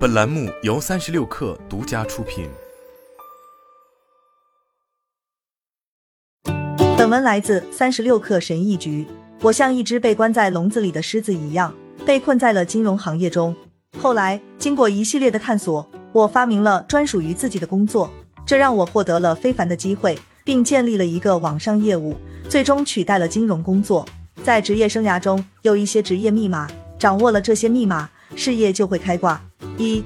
本栏目由三十六氪独家出品。本文来自三十六氪神译局。我像一只被关在笼子里的狮子一样，被困在了金融行业中。后来，经过一系列的探索，我发明了专属于自己的工作，这让我获得了非凡的机会，并建立了一个网上业务，最终取代了金融工作。在职业生涯中，有一些职业密码，掌握了这些密码，事业就会开挂。一，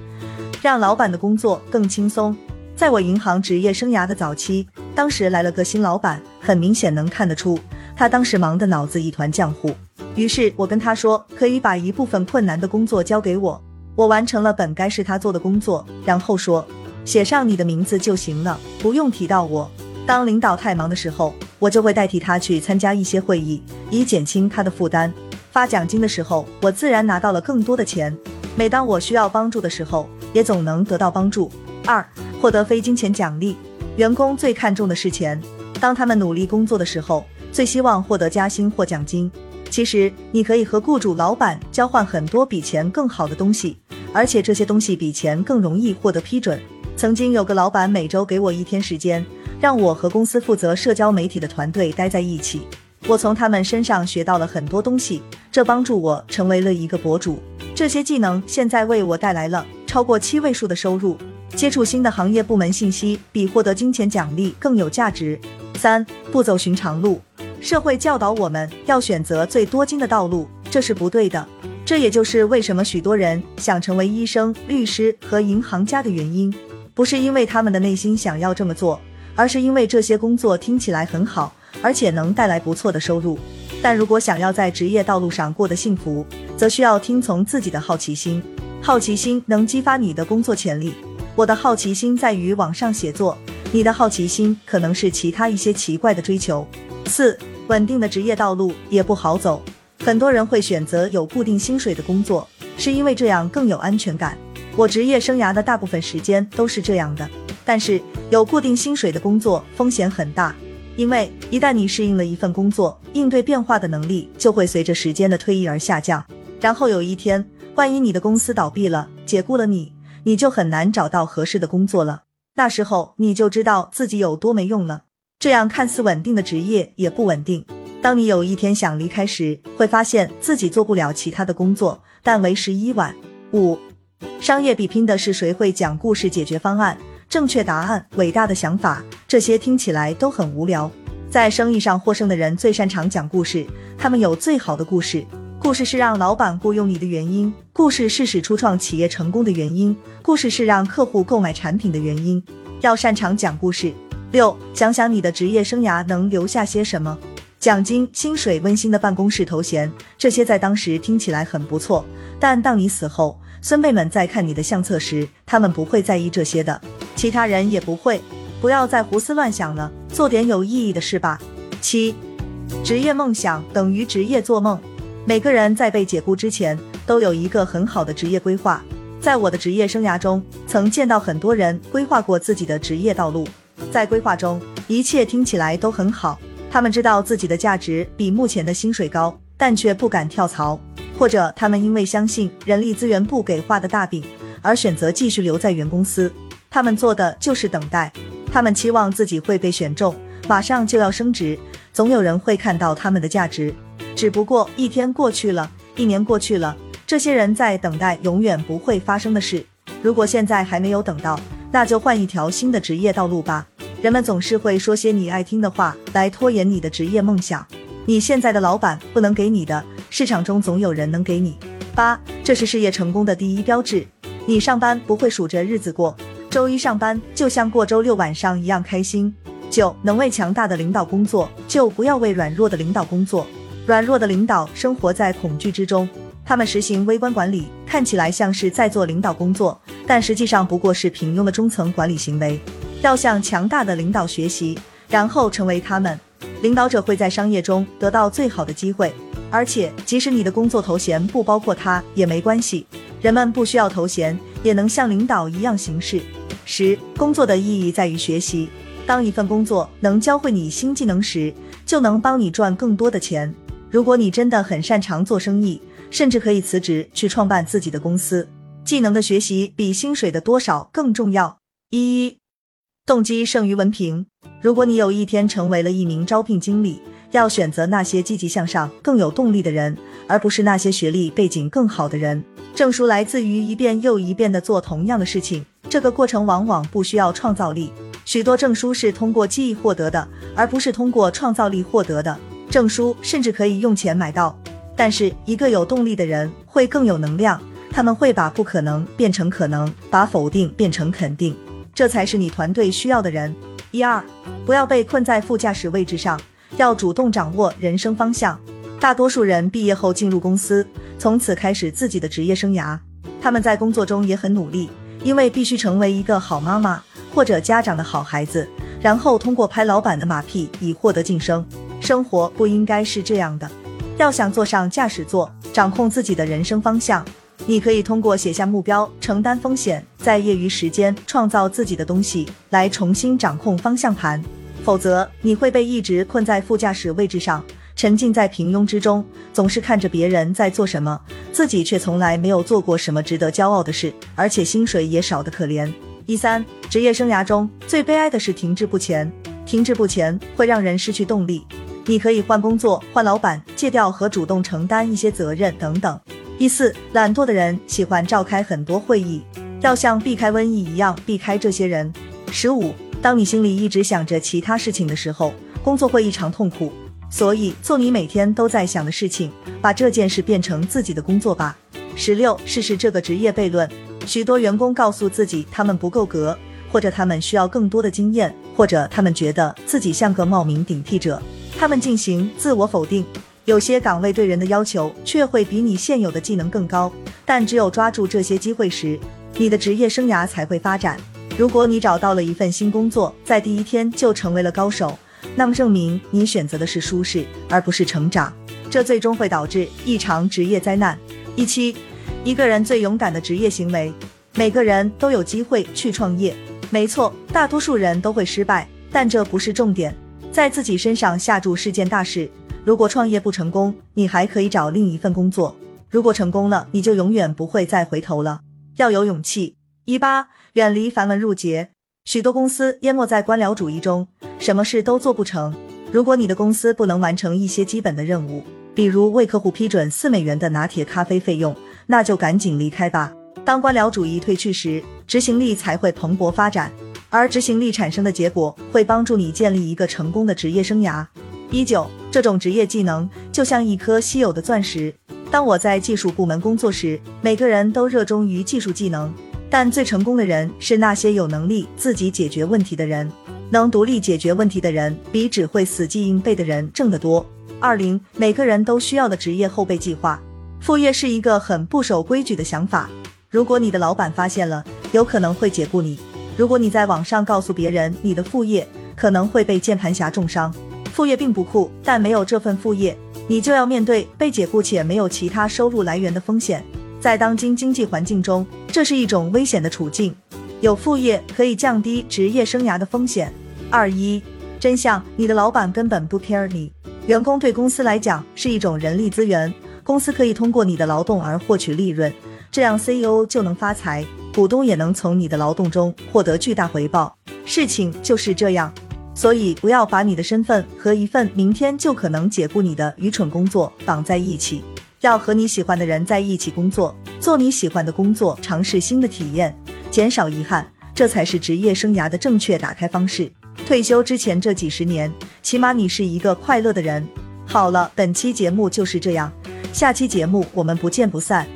让老板的工作更轻松。在我银行职业生涯的早期，当时来了个新老板，很明显能看得出。他当时忙得脑子一团浆糊，于是我跟他说，可以把一部分困难的工作交给我，我完成了本该是他做的工作，然后说写上你的名字就行了，不用提到我。当领导太忙的时候，我就会代替他去参加一些会议，以减轻他的负担。发奖金的时候，我自然拿到了更多的钱。每当我需要帮助的时候，也总能得到帮助。二，获得非金钱奖励。员工最看重的是钱，当他们努力工作的时候。最希望获得加薪或奖金。其实你可以和雇主、老板交换很多比钱更好的东西，而且这些东西比钱更容易获得批准。曾经有个老板每周给我一天时间，让我和公司负责社交媒体的团队待在一起。我从他们身上学到了很多东西，这帮助我成为了一个博主。这些技能现在为我带来了超过七位数的收入。接触新的行业部门信息比获得金钱奖励更有价值。三，不走寻常路。社会教导我们要选择最多金的道路，这是不对的。这也就是为什么许多人想成为医生、律师和银行家的原因，不是因为他们的内心想要这么做，而是因为这些工作听起来很好，而且能带来不错的收入。但如果想要在职业道路上过得幸福，则需要听从自己的好奇心。好奇心能激发你的工作潜力。我的好奇心在于网上写作，你的好奇心可能是其他一些奇怪的追求。四。稳定的职业道路也不好走，很多人会选择有固定薪水的工作，是因为这样更有安全感。我职业生涯的大部分时间都是这样的。但是有固定薪水的工作风险很大，因为一旦你适应了一份工作，应对变化的能力就会随着时间的推移而下降。然后有一天，万一你的公司倒闭了，解雇了你，你就很难找到合适的工作了。那时候你就知道自己有多没用了。这样看似稳定的职业也不稳定。当你有一天想离开时，会发现自己做不了其他的工作，但为时已晚。五，商业比拼的是谁会讲故事、解决方案、正确答案、伟大的想法，这些听起来都很无聊。在生意上获胜的人最擅长讲故事，他们有最好的故事。故事是让老板雇佣你的原因，故事是使初创企业成功的原因，故事是让客户购买产品的原因。要擅长讲故事。六，想想你的职业生涯能留下些什么？奖金、薪水、温馨的办公室头衔，这些在当时听起来很不错。但当你死后，孙辈们在看你的相册时，他们不会在意这些的，其他人也不会。不要再胡思乱想了，做点有意义的事吧。七，职业梦想等于职业做梦。每个人在被解雇之前，都有一个很好的职业规划。在我的职业生涯中，曾见到很多人规划过自己的职业道路。在规划中，一切听起来都很好。他们知道自己的价值比目前的薪水高，但却不敢跳槽；或者他们因为相信人力资源部给画的大饼，而选择继续留在原公司。他们做的就是等待。他们期望自己会被选中，马上就要升职，总有人会看到他们的价值。只不过一天过去了，一年过去了，这些人在等待永远不会发生的事。如果现在还没有等到，那就换一条新的职业道路吧。人们总是会说些你爱听的话来拖延你的职业梦想。你现在的老板不能给你的，市场中总有人能给你。八，这是事业成功的第一标志。你上班不会数着日子过，周一上班就像过周六晚上一样开心。九，能为强大的领导工作，就不要为软弱的领导工作。软弱的领导生活在恐惧之中，他们实行微观管理，看起来像是在做领导工作。但实际上不过是平庸的中层管理行为。要向强大的领导学习，然后成为他们。领导者会在商业中得到最好的机会，而且即使你的工作头衔不包括他也没关系。人们不需要头衔也能像领导一样行事。十，工作的意义在于学习。当一份工作能教会你新技能时，就能帮你赚更多的钱。如果你真的很擅长做生意，甚至可以辞职去创办自己的公司。技能的学习比薪水的多少更重要。一，动机胜于文凭。如果你有一天成为了一名招聘经理，要选择那些积极向上、更有动力的人，而不是那些学历背景更好的人。证书来自于一遍又一遍的做同样的事情，这个过程往往不需要创造力。许多证书是通过记忆获得的，而不是通过创造力获得的。证书甚至可以用钱买到，但是一个有动力的人会更有能量，他们会把不可能变成可能，把否定变成肯定，这才是你团队需要的人。一二，不要被困在副驾驶位置上，要主动掌握人生方向。大多数人毕业后进入公司，从此开始自己的职业生涯。他们在工作中也很努力，因为必须成为一个好妈妈或者家长的好孩子，然后通过拍老板的马屁以获得晋升。生活不应该是这样的。要想坐上驾驶座，掌控自己的人生方向。你可以通过写下目标、承担风险，在业余时间创造自己的东西，来重新掌控方向盘。否则，你会被一直困在副驾驶位置上，沉浸在平庸之中，总是看着别人在做什么，自己却从来没有做过什么值得骄傲的事，而且薪水也少得可怜。一三，职业生涯中最悲哀的是停滞不前，停滞不前会让人失去动力。你可以换工作、换老板、戒掉和主动承担一些责任等等。第四，懒惰的人喜欢召开很多会议，要像避开瘟疫一样避开这些人。十五，当你心里一直想着其他事情的时候，工作会异常痛苦。所以做你每天都在想的事情，把这件事变成自己的工作吧。十六，试试这个职业悖论。许多员工告诉自己他们不够格，或者他们需要更多的经验，或者他们觉得自己像个冒名顶替者，他们进行自我否定。有些岗位对人的要求却会比你现有的技能更高，但只有抓住这些机会时，你的职业生涯才会发展。如果你找到了一份新工作，在第一天就成为了高手，那么证明你选择的是舒适而不是成长，这最终会导致一场职业灾难。一七，一个人最勇敢的职业行为，每个人都有机会去创业。没错，大多数人都会失败，但这不是重点，在自己身上下注是件大事。如果创业不成功，你还可以找另一份工作；如果成功了，你就永远不会再回头了。要有勇气。一八，远离繁文缛节。许多公司淹没在官僚主义中，什么事都做不成。如果你的公司不能完成一些基本的任务，比如为客户批准四美元的拿铁咖啡费用，那就赶紧离开吧。当官僚主义退去时，执行力才会蓬勃发展，而执行力产生的结果会帮助你建立一个成功的职业生涯。一九。这种职业技能就像一颗稀有的钻石。当我在技术部门工作时，每个人都热衷于技术技能，但最成功的人是那些有能力自己解决问题的人。能独立解决问题的人，比只会死记硬背的人挣得多。二零，每个人都需要的职业后备计划。副业是一个很不守规矩的想法。如果你的老板发现了，有可能会解雇你。如果你在网上告诉别人你的副业，可能会被键盘侠重伤。副业并不酷，但没有这份副业，你就要面对被解雇且没有其他收入来源的风险。在当今经济环境中，这是一种危险的处境。有副业可以降低职业生涯的风险。二一真相：你的老板根本不 care 你。员工对公司来讲是一种人力资源，公司可以通过你的劳动而获取利润，这样 CEO 就能发财，股东也能从你的劳动中获得巨大回报。事情就是这样。所以，不要把你的身份和一份明天就可能解雇你的愚蠢工作绑在一起。要和你喜欢的人在一起工作，做你喜欢的工作，尝试新的体验，减少遗憾，这才是职业生涯的正确打开方式。退休之前这几十年，起码你是一个快乐的人。好了，本期节目就是这样，下期节目我们不见不散。